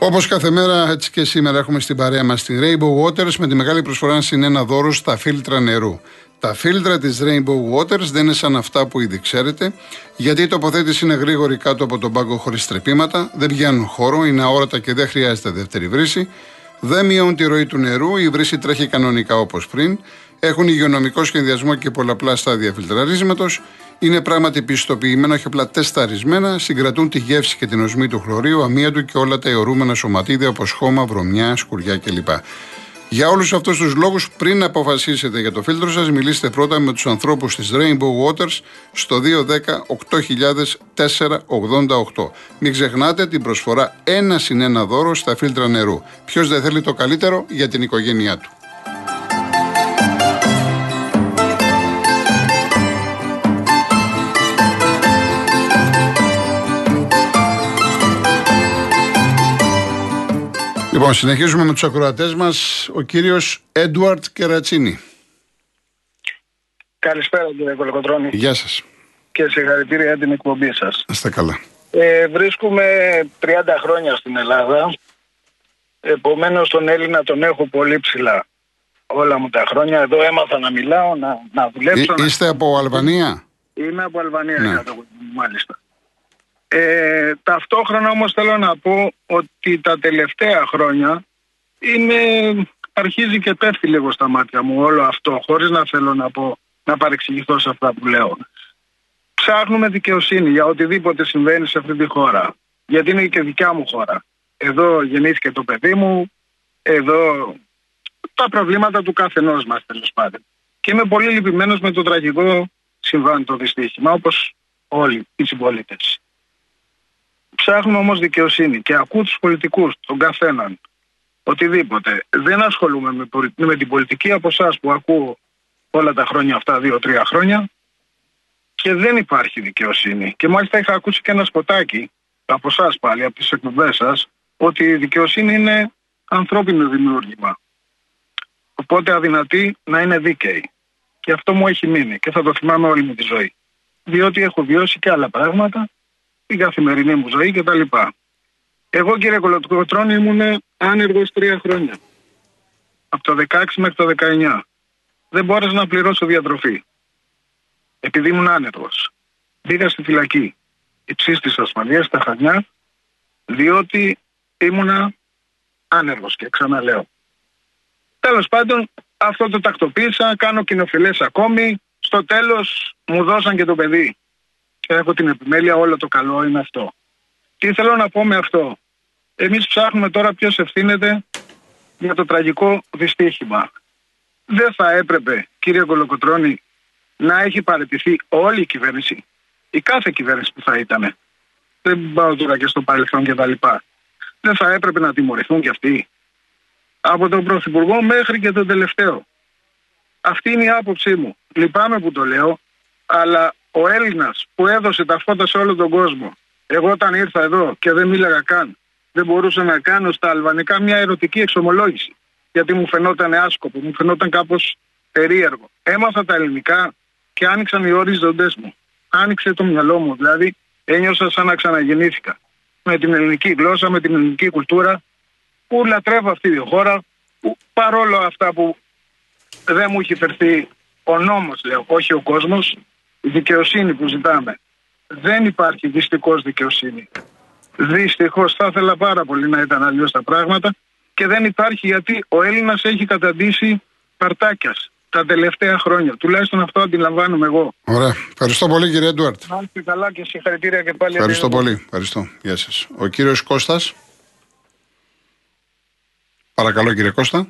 Όπως κάθε μέρα, έτσι και σήμερα έχουμε στην παρέα μας την Rainbow Waters με τη μεγάλη προσφορά συν ένα δώρο στα φίλτρα νερού. Τα φίλτρα της Rainbow Waters δεν είναι σαν αυτά που ήδη ξέρετε, γιατί η τοποθέτηση είναι γρήγορη κάτω από τον πάγκο χωρίς τρεπήματα, δεν πιάνουν χώρο, είναι αόρατα και δεν χρειάζεται δεύτερη βρύση, δεν μειώνουν τη ροή του νερού, η βρύση τρέχει κανονικά όπως πριν, έχουν υγειονομικό σχεδιασμό και πολλαπλά στάδια φιλτραρίσματος, είναι πράγματι πιστοποιημένα, όχι απλά τεσταρισμένα, συγκρατούν τη γεύση και την οσμή του χλωρίου, αμύαντου και όλα τα αιωρούμενα σωματίδια όπως χώμα, βρωμιά, σκουριά κλπ. Για όλους αυτούς τους λόγους, πριν αποφασίσετε για το φίλτρο σας, μιλήστε πρώτα με τους ανθρώπους της Rainbow Waters στο 210-8000-488. Μην ξεχνάτε την προσφορά ένα συν ένα δώρο στα φίλτρα νερού. Ποιος δεν θέλει το καλύτερο για την οικογένειά του. Λοιπόν, συνεχίζουμε με τους ακροατές μας. Ο κύριος Έντουαρτ Κερατσίνη. Καλησπέρα, κύριε Κολοκοτρόνη. Γεια σας. Και συγχαρητήρια για την εκπομπή σας. Είστε καλά. Ε, βρίσκουμε 30 χρόνια στην Ελλάδα. Επομένως, τον Έλληνα τον έχω πολύ ψηλά. Όλα μου τα χρόνια. Εδώ έμαθα να μιλάω, να, να δουλέψω. Εί, είστε να... από Αλβανία; Είμαι από Αλβανία, ναι. μάλιστα. Ε, ταυτόχρονα όμως θέλω να πω ότι τα τελευταία χρόνια είναι, αρχίζει και πέφτει λίγο στα μάτια μου όλο αυτό χωρίς να θέλω να πω να παρεξηγηθώ σε αυτά που λέω. Ψάχνουμε δικαιοσύνη για οτιδήποτε συμβαίνει σε αυτή τη χώρα. Γιατί είναι και δικιά μου χώρα. Εδώ γεννήθηκε το παιδί μου, εδώ τα προβλήματα του καθενός μας τέλος πάντων. Και είμαι πολύ λυπημένος με το τραγικό συμβάν το δυστύχημα, όπως όλοι οι συμπολίτες. Ψάχνουμε όμως δικαιοσύνη και ακούω τους πολιτικούς, τον καθέναν, οτιδήποτε. Δεν ασχολούμαι με, με την πολιτική από εσάς που ακούω όλα τα χρόνια αυτά, δύο-τρία χρόνια, και δεν υπάρχει δικαιοσύνη. Και μάλιστα είχα ακούσει και ένα σποτάκι από εσάς πάλι, από τις εκπομπές σας, ότι η δικαιοσύνη είναι ανθρώπινο δημιούργημα. Οπότε αδυνατή να είναι δίκαιη. Και αυτό μου έχει μείνει και θα το θυμάμαι όλη μου τη ζωή. Διότι έχω βιώσει και άλλα πράγματα την καθημερινή μου ζωή κτλ. Εγώ κύριε Κολοτρώνη ήμουν άνεργος τρία χρόνια. Από το 16 μέχρι το 19. Δεν μπόρεσα να πληρώσω διατροφή. Επειδή ήμουν άνεργος. Πήγα στη φυλακή υψή τη ασφαλεία στα Χανιά, διότι ήμουνα άνεργος και ξαναλέω. Τέλος πάντων, αυτό το τακτοποίησα, κάνω κοινοφιλές ακόμη. Στο τέλος μου δώσαν και το παιδί και έχω την επιμέλεια, όλο το καλό είναι αυτό. Τι θέλω να πω με αυτό; Εμείς ψάχνουμε τώρα ποιος ευθύνεται για το τραγικό δυστύχημα. Δεν θα έπρεπε, κύριε Κολοκοτρώνη, να έχει παραιτηθεί όλη η κυβέρνηση. Η κάθε κυβέρνηση που θα ήταν. Δεν πάω τώρα και στο παρελθόν και τα λοιπά. Δεν θα έπρεπε να τιμωρηθούν κι αυτοί. Από τον Πρωθυπουργό μέχρι και τον τελευταίο. Αυτή είναι η άποψή μου. Λυπάμαι που το λέω, αλλά ο Έλληνας που έδωσε τα φώτα σε όλο τον κόσμο. Εγώ όταν ήρθα εδώ και δεν μίλαγα καν, δεν μπορούσα να κάνω στα αλβανικά μια ερωτική εξομολόγηση. Γιατί μου φαινόταν άσκοπο, μου φαινόταν κάπως περίεργο. Έμαθα τα ελληνικά και άνοιξαν οι ορίζοντέ μου. Άνοιξε το μυαλό μου, δηλαδή ένιωσα σαν να ξαναγεννήθηκα. Με την ελληνική γλώσσα, με την ελληνική κουλτούρα, που λατρεύω αυτή τη χώρα, που παρόλο αυτά που δεν μου έχει φερθεί ο νόμος, λέω, όχι ο κόσμος, η δικαιοσύνη που ζητάμε. Δεν υπάρχει δυστυχώς δικαιοσύνη. Δυστυχώς θα ήθελα πάρα πολύ να ήταν αλλιώς τα πράγματα και δεν υπάρχει γιατί ο Έλληνας έχει καταντήσει παρτάκιας τα τελευταία χρόνια. Τουλάχιστον αυτό αντιλαμβάνομαι εγώ. Ωραία. Ευχαριστώ πολύ κύριε Έντουαρτ. Να είστε καλά και συγχαρητήρια και πάλι. Ευχαριστώ πολύ. Ευχαριστώ. Γεια σας. Ο κύριος Κώστας. Παρακαλώ κύριε Κώστα.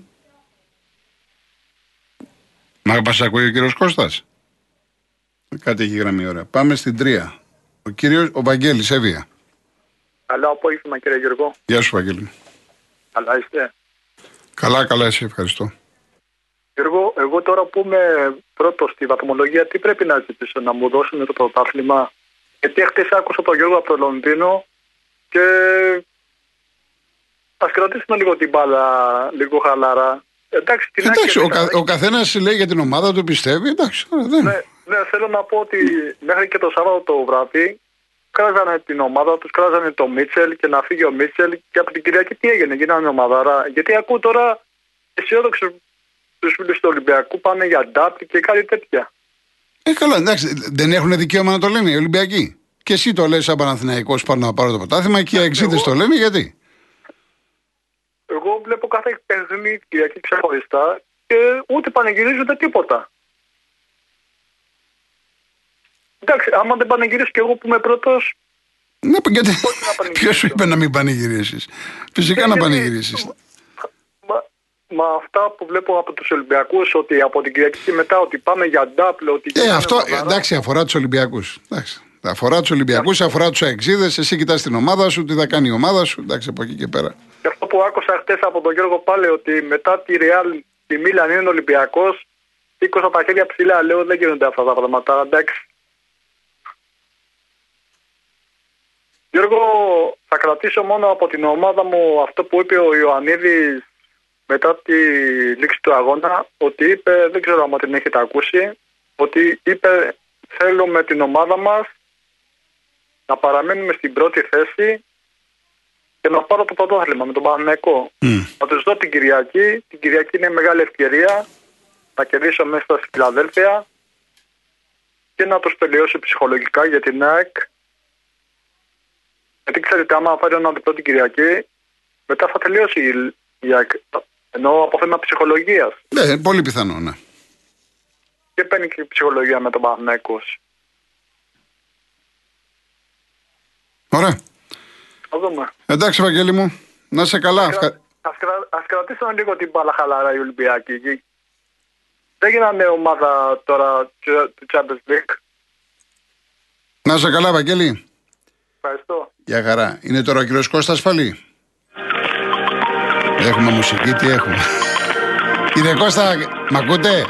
Μα ακούει ο κύριος Κώστας. Κάτι έχει γραμμή ωραία. Πάμε στην τρία. Ο κύριος ο Βαγγέλης, Εύβοια. Καλό απόγευμα κύριε Γιώργο. Γεια σου, Βαγγέλη. Καλά είστε. Καλά, καλά, εσύ, ευχαριστώ. Γιώργο, εγώ τώρα που είμαι πρώτος στη βαθμολογία, τι πρέπει να ζητήσω, να μου δώσουν το πρωτάθλημα; Γιατί χτες άκουσα τον Γιώργο από το Λονδίνο και ας κρατήσουμε λίγο την μπάλα λίγο χαλαρά. Εντάξει, την Εντάξει, άκρη, ο, κα, ο καθένας λέει για την ομάδα του, πιστεύει. Εντάξει, ωραία, δεν. ναι, ναι, θέλω να πω ότι μέχρι και το Σάββατο το βράδυ κράζανε την ομάδα τους, κράζανε το Μίτσελ και να φύγει ο Μίτσελ και από την Κυριακή τι έγινε, γίνανε ομαδάρα. Γιατί ακούω τώρα αισιόδοξου τους φίλους του Ολυμπιακού πάνε για ντάπτη και κάτι τέτοια. Ε, καλά, εντάξει, δεν έχουν δικαίωμα να το λένε οι Ολυμπιακοί. Και εσύ το λες σαν Παναθηναϊκός πάνω να πάρω το πρωτάθλημα και οι εξήδες το λένε γιατί; Εγώ βλέπω κάθε παιχνίδι Κυριακή ξεχωριστά και ούτε πανηγυρίζονται τίποτα. Εντάξει, άμα δεν πανηγυρίσω και εγώ που είμαι πρώτος, Ναι, γιατί. να πανηγυρίσω; Ποιος σου είπε να μην πανηγυρίσεις; Φυσικά να Ε, γιατί- πανηγυρίσεις. Μα, μα αυτά που βλέπω από τους Ολυμπιακούς, ότι από την Κυριακή και μετά ότι πάμε για ντάπλ, ότι. Ε, γίνανε αυτό ομαδάρα. εντάξει αφορά τους Ολυμπιακούς. Αφορά τους Ολυμπιακούς, αφορά τους αεξίδες. Εσύ κοιτάς την ομάδα σου, τι θα κάνει η ομάδα σου. Εντάξει, από εκεί και πέρα. Και αυτό που άκουσα χτε από τον Γιώργο πάλι ότι μετά τη Ρεάλ, τη Μίλαν είναι Ολυμπιακός, σήκωσα τα χέρια ψηλά. Λέω δεν γίνονται αυτά τα πράγματα. Εντάξει. Γιώργο, θα κρατήσω μόνο από την ομάδα μου αυτό που είπε ο Ιωαννίδης μετά τη λήξη του αγώνα, ότι είπε, δεν ξέρω αν την έχετε ακούσει, ότι είπε θέλω με την ομάδα μας να παραμένουμε στην πρώτη θέση και να πάρω το πρωτάθλημα με τον Παναγενικό. Μμ. Να τους δω την Κυριακή. Την Κυριακή είναι μεγάλη ευκαιρία να κερδίσω μέσα στη Φιλαδέλφια και να τους τελειώσω ψυχολογικά για την ΑΕΚ. Γιατί ξέρετε, άμα πάρει ένα διπλό την Κυριακή, μετά θα τελειώσει η- η ΑΕΚ. Ενώ από θέμα ψυχολογίας. Ναι, πολύ πιθανό, ναι. Και παίρνει και η ψυχολογία με τον Παναγενικό. Ωραία. Θα δούμε. Εντάξει, Βαγγέλη μου, να σε καλά. Ευχα- Ας, κρα... ας κρατήσουμε λίγο την μπάλα χαλαρά οι Ολυμπιακοί. Δεν γίνανε ομάδα τώρα του του Champions League. Να σε καλά, Βαγγέλη. Ευχαριστώ. Γεια χαρά. Είναι τώρα ο κύριος Κώστας πάλι; Έχουμε μουσική, τι έχουμε; Κύριε Κώστα, μ' ακούτε;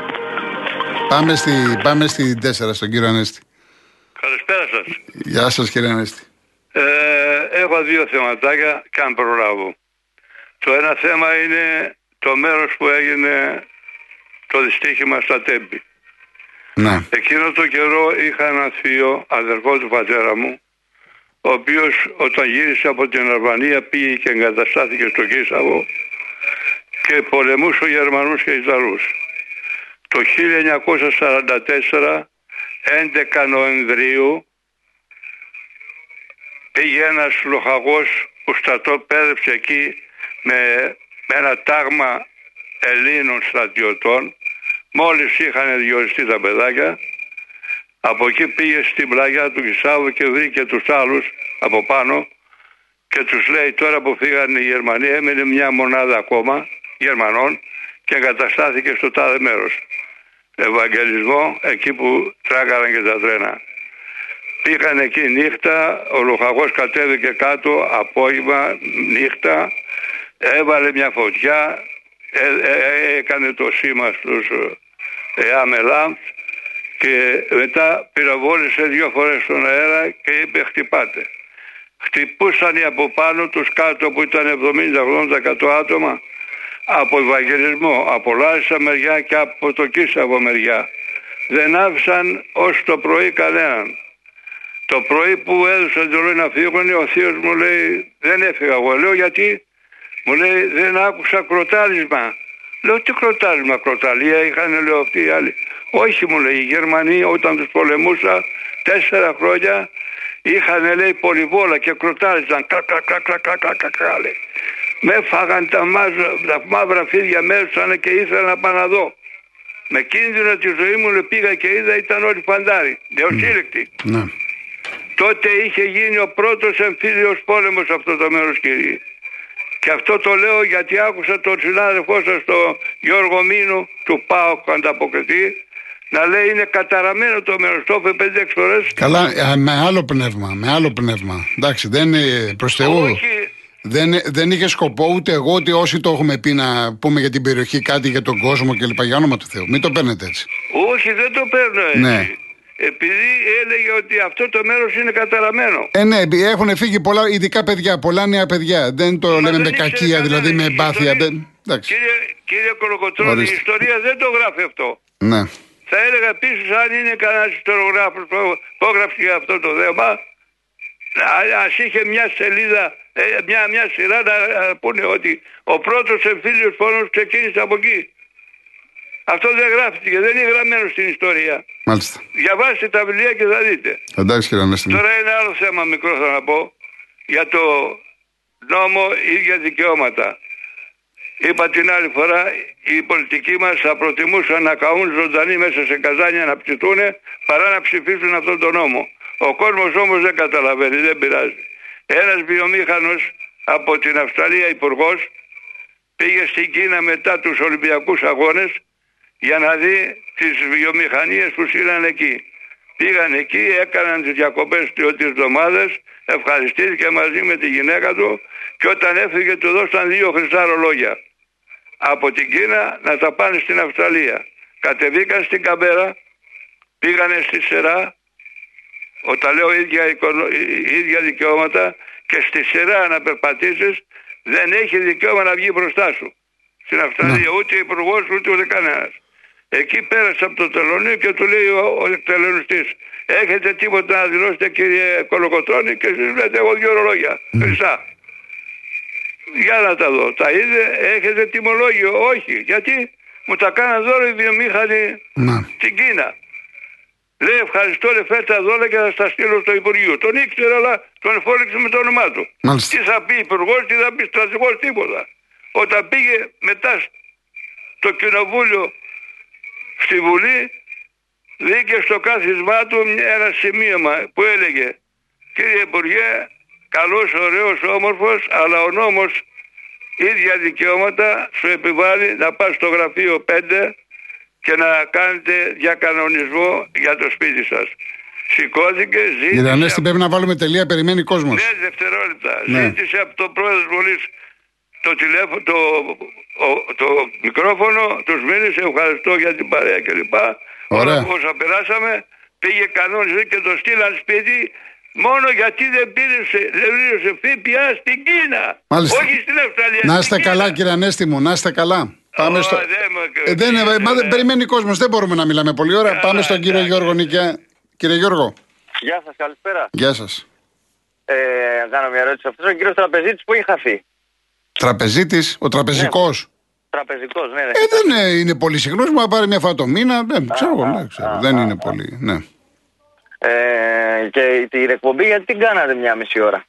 Πάμε στη, πάμε στη 4 στον κύριο Ανέστη. Καλησπέρα σας. Γεια σας κύριε Ανέστη. Ε, έχω δύο θεματάκια και αν προλάβω. Το ένα θέμα είναι το μέρος που έγινε το δυστύχημα στα Τέμπη. Ναι. Εκείνο το καιρό είχα ένα θείο, αδερφό του πατέρα μου, ο οποίος όταν γύρισε από την Αλβανία πήγε και εγκαταστάθηκε στο Κίσαβο και πολεμούσε Γερμανούς και Ιταλούς. Το 1944, 11 Νοεμβρίου, πήγε ένας λοχαγός που στρατοπέδευσε εκεί με, με ένα τάγμα Ελλήνων στρατιωτών μόλις είχαν διοριστεί τα παιδάκια από εκεί πήγε στην πλαγιά του Κισάβου και βρήκε τους άλλους από πάνω και τους λέει τώρα που φύγανε οι Γερμανοί έμεινε μια μονάδα ακόμα Γερμανών και εγκαταστάθηκε στο τάδε μέρος. Ευαγγελισμό εκεί που τράγαραν και τα τρένα. Πήγαν εκεί νύχτα, ο λοχαγός κατέβηκε κάτω, απόγευμα, νύχτα, έβαλε μια φωτιά, ε, ε, ε, έκανε το σήμα στους ε, άμελάμ και μετά πυροβόλησε δύο φορές στον αέρα και είπε χτυπάτε. Χτυπούσαν οι από πάνω τους κάτω που ήταν 70-80% άτομα από Ευαγγελισμό, από Λάρισα μεριά και από το Κίσαβο μεριά. Δεν άφησαν ως το πρωί κανέναν. Το πρωί που έδωσαν το λέει να φύγουν, ο θείος μου λέει δεν έφυγα εγώ. Λέω γιατί, μου λέει δεν άκουσα κροτάρισμα. Λέω τι κροτάρισμα, κροταλία είχαν λέω αυτοί οι άλλοι. Όχι μου λέει οι Γερμανοί όταν τους πολεμούσα τέσσερα χρόνια είχαν λέει πολυβόλα και κροτάριζαν. Κλα, κλα, κλα, κλα, κλα, κλα, κλα, κλα, λέει. Με φάγαν τα, μάζα, τα μαύρα φίδια μέσα και ήθελα να πάω να δω. Με κίνδυνο τη ζωή μου λέει, πήγα και είδα ήταν όλοι φαντάροι. Δεοσύλλεκτοι. Ναι. Τότε είχε γίνει ο πρώτος εμφύλιος πόλεμος σε αυτό το μέρος κύριε. Και αυτό το λέω γιατί άκουσα τον συνάδελφό σας τον Γιώργο Μίνου του ΠΑΟΚ ανταποκριθεί να λέει είναι καταραμένο το μέρος. Το είπε 5-6 φορές. Καλά, ε, με άλλο πνεύμα. Με άλλο πνεύμα. Εντάξει, δεν είναι προς Θεού. Όχι, Δεν, δεν είχε σκοπό ούτε εγώ ούτε όσοι το έχουμε πει να πούμε για την περιοχή κάτι για τον κόσμο κλπ. Για όνομα του Θεού. Μην το παίρνετε έτσι. όχι, δεν το παίρνω έτσι. Ναι. Επειδή έλεγε ότι αυτό το μέρος είναι καταραμένο. Ε, ναι, επει- έχουν φύγει πολλά, ειδικά παιδιά, πολλά νέα παιδιά. Δεν το Μα λέμε δεν με ήξερε κακία, δηλαδή κανένας. με Η εμπάθεια. ιστορία- Δεν, εντάξει. Κύριε, κύριε Κολοκοτρώνη, η Ορίστε. ιστορία δεν το γράφει αυτό. Ναι. Θα έλεγα επίση αν είναι κανένας ιστορογράφο που υπόγραψε για αυτό το θέμα, ας είχε μια σελίδα, ε, μια, μια σειρά να α, πούνε ότι ο πρώτος εμφύλιος πόνο ξεκίνησε από εκεί. Αυτό δεν γράφτηκε, δεν είναι γραμμένο στην ιστορία. Μάλιστα. Διαβάστε τα βιβλία και θα δείτε. Εντάξει, κύριε Ανέστη. μου. Τώρα είναι άλλο θέμα μικρό θα να πω για το νόμο ίδια δικαιώματα. Είπα την άλλη φορά, οι πολιτικοί μας θα προτιμούσαν να καούν ζωντανοί μέσα σε καζάνια να ψηθούν παρά να ψηφίσουν αυτόν τον νόμο. Ο κόσμος όμως δεν καταλαβαίνει, δεν πειράζει. Ένας βιομήχανος από την Αυστραλία υπουργός πήγε στην Κίνα μετά τους Ολυμπιακούς Αγώνες για να δει τις βιομηχανίες που στείλαν εκεί. Πήγαν εκεί, έκαναν τις διακοπές του τις εβδομάδες, ευχαριστήθηκε μαζί με τη γυναίκα του και όταν έφυγε του δώσαν δύο χρυσά ρολόγια από την Κίνα να τα πάνε στην Αυστραλία. Κατεβήκαν στην Καμπέρα, πήγανε στη Σερά, όταν λέω ίδια, οικονο- ίδια δικαιώματα και στη Σερά να περπατήσεις δεν έχει δικαίωμα να βγει μπροστά σου. Στην Αυστραλία ούτε υπουργός ούτε ούτε κανένας. Εκεί πέρασε από το τελωνίο και του λέει ο, ο τελωνιστής έχετε τίποτα να δηλώσετε κύριε Κολοκοτρώνη και εσείς λέτε εγώ δύο ρολόγια χρυσά. Για να τα δω. Τα είδε, έχετε τιμολόγιο. Όχι. Γιατί μου τα κάναν δώρο οι βιομήχανοι Να. στην Κίνα. Λέει ευχαριστώ ρε φέρτε τα δώρα και θα στα στείλω στο Υπουργείο. Τον ήξερε αλλά τον εφόρηξε με το όνομά του. Μάλιστα. Τι θα πει υπουργός, τι θα πει στρατηγός, τίποτα. Όταν πήγε μετά στο κοινοβούλιο στη Βουλή δίκε στο κάθισμά του ένα σημείωμα που έλεγε κύριε Υπουργέ καλός, ωραίος, όμορφος αλλά ο νόμος ίδια δικαιώματα σου επιβάλλει να πας στο γραφείο 5 και να κάνετε διακανονισμό για το σπίτι σας. Σηκώθηκε, ζήτησε Κύριε Ανέστη, πρέπει να βάλουμε τελεία, περιμένει κόσμος. ναι, δευτερόλεπτα. Ναι. Ζήτησε από τον πρόεδρο της Βουλής το, τηλέφωνο, το, ο- το μικρόφωνο, τους μίλησε, ευχαριστώ για την παρέα κλπ. Ωραία. Όλα όσα περάσαμε, πήγε κανόνισε και το στείλαν σπίτι μόνο γιατί δεν πήρε δεν πλήρωσε ΦΠΑ στην Κίνα. Μάλιστα. Όχι στην Αυστραλία. Να στην είστε Κίνα. καλά, κύριε Ανέστη μου, να είστε καλά. Πάμε Ω, στο. δεν μου- Ε, δεν, είναι- μα δεν περιμένει κόσμος, δεν μπορούμε να μιλάμε πολύ ώρα. Καλά, Πάμε στον κύριο εντάξει. Γιώργο Νικιά. Κύριε Γιώργο, Γεια σας, καλησπέρα. γεια σας. Ε, να κάνω μια ερώτηση. Αυτό ο κύριο Τραπεζίτης που έχει χαθεί. Τραπεζίτης, ο τραπεζικός. Τραπεζικός, ναι, ναι. Ε, δεν είναι, είναι πολύ συχνός, μου να πάρει μια φορά το μήνα. Δεν ξέρω, εγώ, ναι, ξέρω. δεν είναι πολύ. Ναι. Ε, και την εκπομπή γιατί την κάνατε μια μισή ώρα.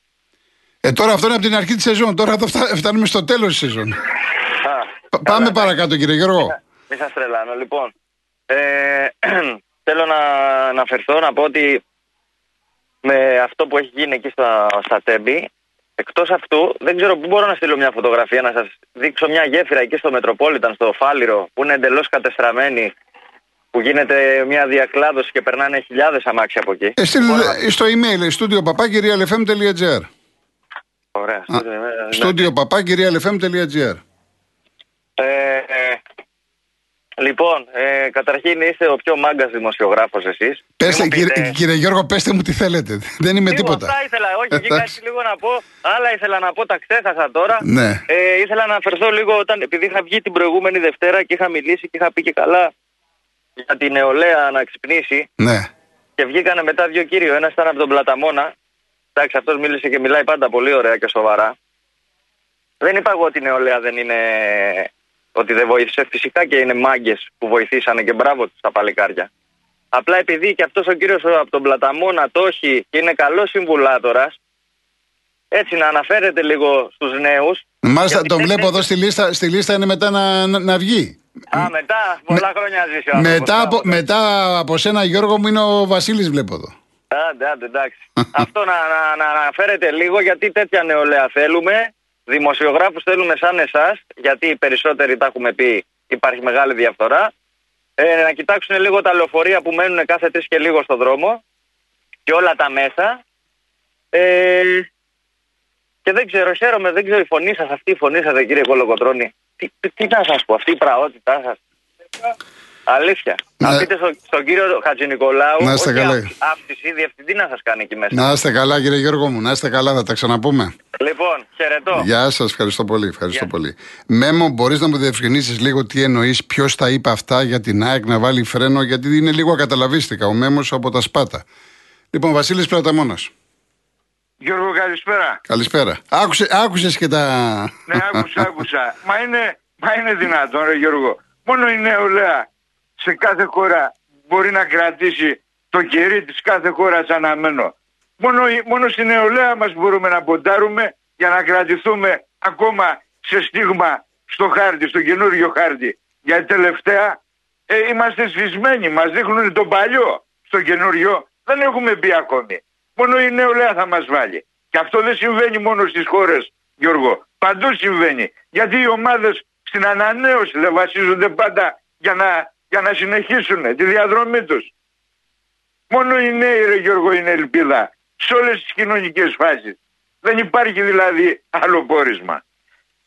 Ε, τώρα αυτό είναι από την αρχή της σεζόν. Τώρα εδώ φτά- φτάνουμε στο τέλος της σεζόν. Α, Πα- Πάμε παρακάτω, κύριε Γιώργο. Μην σα τρελάνω. Λοιπόν, ε, θέλω να αναφερθώ να πω ότι με αυτό που έχει γίνει εκεί στα, στα Τέμπη, εκτός αυτού, δεν ξέρω πού μπορώ να στείλω μια φωτογραφία να σας δείξω μια γέφυρα εκεί στο Μετροπόλιταν, στο Φάληρο, που είναι εντελώς κατεστραμμένη, που γίνεται μια διακλάδωση και περνάνε χιλιάδες αμάξια από εκεί. Ε, στείλτε στο email studio papakirialfm.gr. Ωραία. Ναι. Studio papakirialfm.gr. Ε, ε, λοιπόν, ε, καταρχήν είστε ο πιο μάγκας δημοσιογράφος εσείς. Πέστε, κύριε, κύριε Γιώργο, πέστε μου τι θέλετε. Δεν είμαι τίποτα. Αυτά ήθελα, όχι, βγήκα Εντάξει. έτσι λίγο να πω. Άλλα ήθελα να πω, τα ξέχασα τώρα. Ναι. Ε, ήθελα να αναφερθώ λίγο όταν, επειδή είχα βγει την προηγούμενη Δευτέρα και είχα μιλήσει και είχα πει και καλά για την νεολαία να ξυπνήσει. Ναι. Και βγήκανε μετά δύο κύριο. Ένας ήταν από τον Πλαταμόνα. Εντάξει, αυτός μίλησε και μιλάει πάντα πολύ ωραία και σοβαρά. Δεν είπα εγώ ότι η νεολαία δεν είναι. ότι δεν βοήθησε. Φυσικά και είναι μάγκες που βοηθήσανε και μπράβο τους τα παλικάρια. Απλά επειδή και αυτός ο κύριος από τον Πλαταμόνα το έχει και είναι καλός συμβουλάτορας, έτσι να αναφέρεται λίγο στους νέους. Μάλιστα, τον βλέπω εδώ στη λίστα, στη λίστα είναι μετά να, να, να βγει. Α, μετά, πολλά χρόνια ζήσει ο άνθρωπος. Μετά από, Μπράβο. μετά από σένα, Γιώργο μου, είναι ο Βασίλης βλέπω εδώ. Άντε, άντε, εντάξει. Αυτό να, να, να αναφέρετε λίγο γιατί τέτοια νεολαία θέλουμε. Δημοσιογράφους θέλουμε σαν εσάς, γιατί οι περισσότεροι τα έχουμε πει υπάρχει μεγάλη διαφθορά. ε, να κοιτάξουν λίγο τα λεωφορεία που μένουν κάθε τρεις και λίγο στο δρόμο και όλα τα μέσα. Ε, και δεν ξέρω, χαίρομαι, δεν ξέρω η φωνή σας, αυτή η φωνή σας, κύριε Κολοκοτρόνη. Τι, τι, τι να σας πω, αυτή η πραότητά σας. Αλήθεια. Να- Να πείτε στο- στον κύριο Χατζη Νικολάου, Να είστε όχι καλά. αύξηση- αύξηση, διευθυντή να σας κάνει εκεί μέσα. Να είστε καλά, κύριε Γιώργο μου, να είστε καλά, θα τα ξαναπούμε. Λοιπόν, χαιρετώ. Γεια σας, ευχαριστώ πολύ. Ευχαριστώ Γεια. πολύ. Μέμο, μπορείς να μου διευκρινίσεις λίγο τι εννοείς, ποιος τα είπε αυτά για την ΑΕΚ να βάλει φρένο, γιατί είναι λίγο ακαταλαβίστηκα. Ο Μέμος από τα Σπάτα. Λοιπόν, Βασίλης Πλαταμόνας. Γιώργο, καλησπέρα. Καλησπέρα. Άκουσε, άκουσες και τα. Ναι, άκουσα, άκουσα. Μα είναι, μα είναι δυνατόν, ρε Γιώργο. Μόνο η νεολαία σε κάθε χώρα μπορεί να κρατήσει το κερί της κάθε χώρας αναμένο. Μόνο, η- μόνο στη νεολαία μας μπορούμε να ποντάρουμε για να κρατηθούμε ακόμα σε στίγμα στο χάρτη, στο καινούριο χάρτη. Γιατί τελευταία ε, είμαστε σβησμένοι, μας δείχνουν τον παλιό στο καινούριο. Δεν έχουμε μπει ακόμη. Μόνο η νεολαία θα μας βάλει. Και αυτό δεν συμβαίνει μόνο στις χώρες, Γιώργο. Παντού συμβαίνει. Γιατί οι ομάδες στην ανανέωση δεν βασίζονται πάντα για να, για να συνεχίσουν τη διαδρομή τους. Μόνο οι νέοι, ρε Γιώργο, είναι ελπίδα. Σε όλες τις κοινωνικές φάσεις. Δεν υπάρχει δηλαδή άλλο πόρισμα.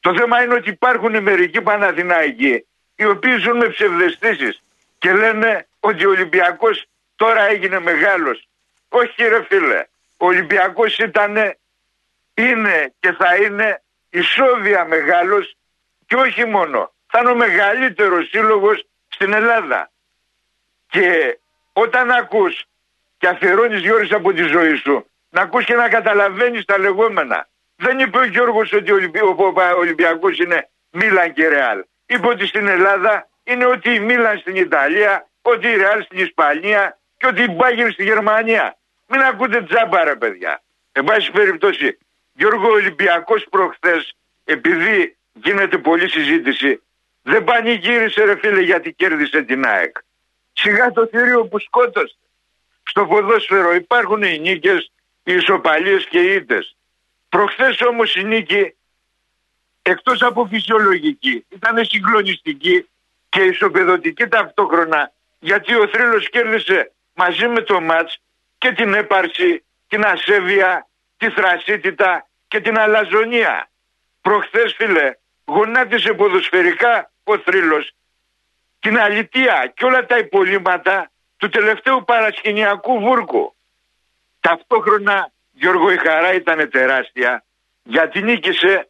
Το θέμα είναι ότι υπάρχουν μερικοί Παναθηναϊκοί οι οποίοι ζουν με ψευδεστήσεις και λένε ότι ο Ολυμπιακός τώρα έγινε μεγάλος. Όχι ρε φίλε, ο Ολυμπιακός ήταν, είναι και θα είναι ισόβια μεγάλος και όχι μόνο. Θα είναι ο μεγαλύτερος σύλλογος στην Ελλάδα. Και όταν ακούς και αφιερώνεις Γιώργος από τη ζωή σου, να ακούς και να καταλαβαίνεις τα λεγόμενα. Δεν είπε ο Γιώργος ότι ο Ολυμπι- ο Παπα- Ολυμπιακός είναι Μίλαν και Ρεάλ. Είπε ότι στην Ελλάδα είναι ότι η Μίλαν στην Ιταλία, ότι η Ρεάλ στην Ισπανία και ότι η Μπάγκερ στη Γερμανία. Μην ακούτε τζάμπα ρε παιδιά. Εν πάση περιπτώσει, Γιώργο ο Ολυμπιακός προχθές, επειδή γίνεται πολλή συζήτηση, δεν πανηγύρισε ρε φίλε γιατί κέρδισε την ΑΕΚ. Σιγά το θηρίο που σκότωσε. Στο ποδόσφαιρο υπάρχουν οι νίκες, οι ισοπαλίες και οι ήττες. Προχθές όμως η νίκη, εκτός από φυσιολογική, ήταν συγκλονιστική και ισοπεδωτική ταυτόχρονα, γιατί ο θρύλος κέρδισε μαζί με το μάτς και την έπαρση, την ασέβεια, τη θρασίτητα και την αλαζονία. Προχθές φίλε, γονάτισε ποδοσφαιρικά ο θρύλος την αλητία και όλα τα υπολείμματα του τελευταίου παρασκηνιακού βούρκου. Ταυτόχρονα Γιώργο η χαρά ήταν τεράστια γιατί νίκησε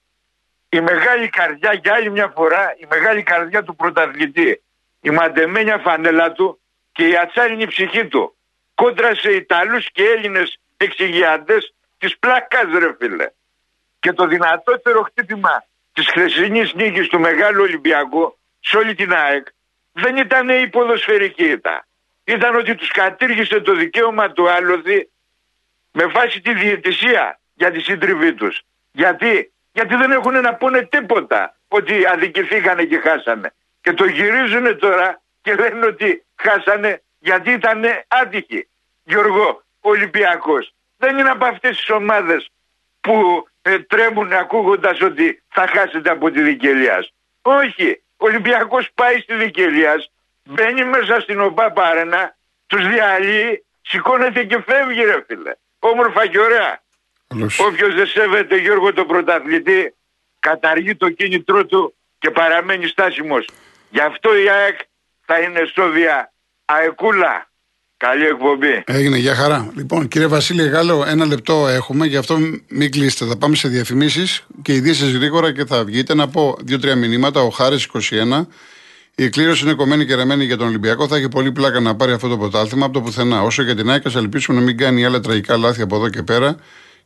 η μεγάλη καρδιά για άλλη μια φορά η μεγάλη καρδιά του πρωταθλητή η μαντεμένια φανέλα του και η ατσάλινη ψυχή του κόντρα σε Ιταλούς και Έλληνες εξηγιαντές της πλάκας ρε φίλε και το δυνατότερο χτύπημα της χθεσινής νίκης του Μεγάλου Ολυμπιακού σε όλη την ΑΕΚ δεν ήταν η ποδοσφαιρική ήττα. Ήταν ότι τους κατήργησε το δικαίωμα του άλοθη με βάση τη διαιτησία για τη σύντριβή τους. Γιατί, Γιατί δεν έχουν να πούνε τίποτα ότι αδικηθήκανε και χάσανε. Και το γυρίζουν τώρα και λένε ότι χάσανε γιατί ήταν άτυχοι. Γιώργο, ο Ολυμπιακός δεν είναι από αυτές τις ομάδες που ε, τρέμουν ακούγοντας ότι θα χάσετε από τη Δικελίας. Όχι, ο Ολυμπιακός πάει στη Δικελίας, μπαίνει μέσα στην ΟΠΑ Πάρενα, τους διαλύει, σηκώνεται και φεύγει ρε φίλε. Όμορφα και ωραία. Καλώς. Όποιος δεν σέβεται Γιώργο τον πρωταθλητή καταργεί το κίνητρό του και παραμένει στάσιμος. Γι' αυτό η ΑΕΚ θα είναι σόβια αεκούλα. Καλή εκπομπή. Έγινε, για χαρά. Λοιπόν, κύριε Βασίλη Γάλλο, ένα λεπτό έχουμε, γι' αυτό μην κλείσετε. Θα πάμε σε διαφημίσεις και ειδήσεις γρήγορα και θα βγείτε. Να πω δύο-τρία μηνύματα. Ο Χάρης 21. Η εκκλήρωση είναι κομμένη και ρεμένη για τον Ολυμπιακό. Θα έχει πολύ πλάκα να πάρει αυτό το πρωτάθλημα από το πουθενά. Όσο για την ΑΕΚ, ας ελπίσουμε να μην κάνει άλλα τραγικά λάθη από εδώ και πέρα.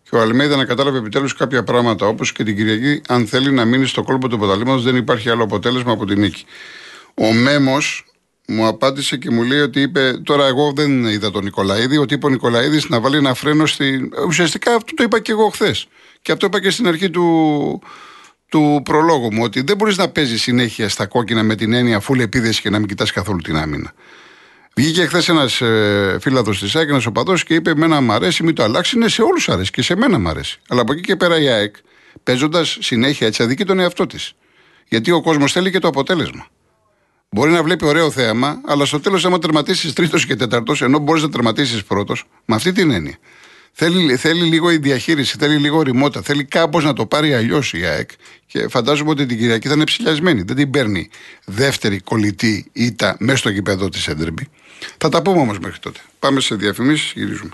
Και ο Αλμέιδα να κατάλαβε επιτέλους κάποια πράγματα. Όπως και την Κυριακή, αν θέλει να μείνει στο κόλπο του πρωταθλήματος, δεν υπάρχει άλλο αποτέλεσμα από την νίκη. Ο Μέμος μου απάντησε και μου λέει ότι είπε. Τώρα, εγώ δεν είδα τον Νικολαίδη, ότι είπε ο Νικολαίδης να βάλει ένα φρένο στη. Ουσιαστικά αυτό το είπα και εγώ χθες. Και αυτό είπα και στην αρχή του, του προλόγου μου, ότι δεν μπορείς να παίζεις συνέχεια στα κόκκινα με την έννοια φούλη επίδεση και να μην κοιτάς καθόλου την άμυνα. Βγήκε χθες ένας ε, φίλαδο της ΑΕΚ, ένας οπαδός και είπε: Εμένα μου αρέσει, μην το αλλάξεις. Ναι, σε όλους αρέσει και σε μένα μου αρέσει. Αλλά από εκεί και πέρα η ΑΕΚ, παίζοντας συνέχεια έτσι, αδικεί τον εαυτό της. Γιατί ο κόσμος θέλει και το αποτέλεσμα. Μπορεί να βλέπει ωραίο θέαμα, αλλά στο τέλος, άμα τερματίσεις τρίτος και τέταρτο, ενώ μπορείς να τερματίσεις πρώτος, με αυτή την έννοια. Θέλει, θέλει λίγο η διαχείριση, θέλει λίγο ρημότα, θέλει κάπως να το πάρει αλλιώς η ΑΕΚ. Και φαντάζομαι ότι την Κυριακή θα είναι ψηλιασμένη. Δεν την παίρνει δεύτερη κολλητή ήττα μέσα στο γηπεδό της Έντερμπι. Θα τα πούμε όμως μέχρι τότε. Πάμε σε διαφημίσεις, γυρίζουμε.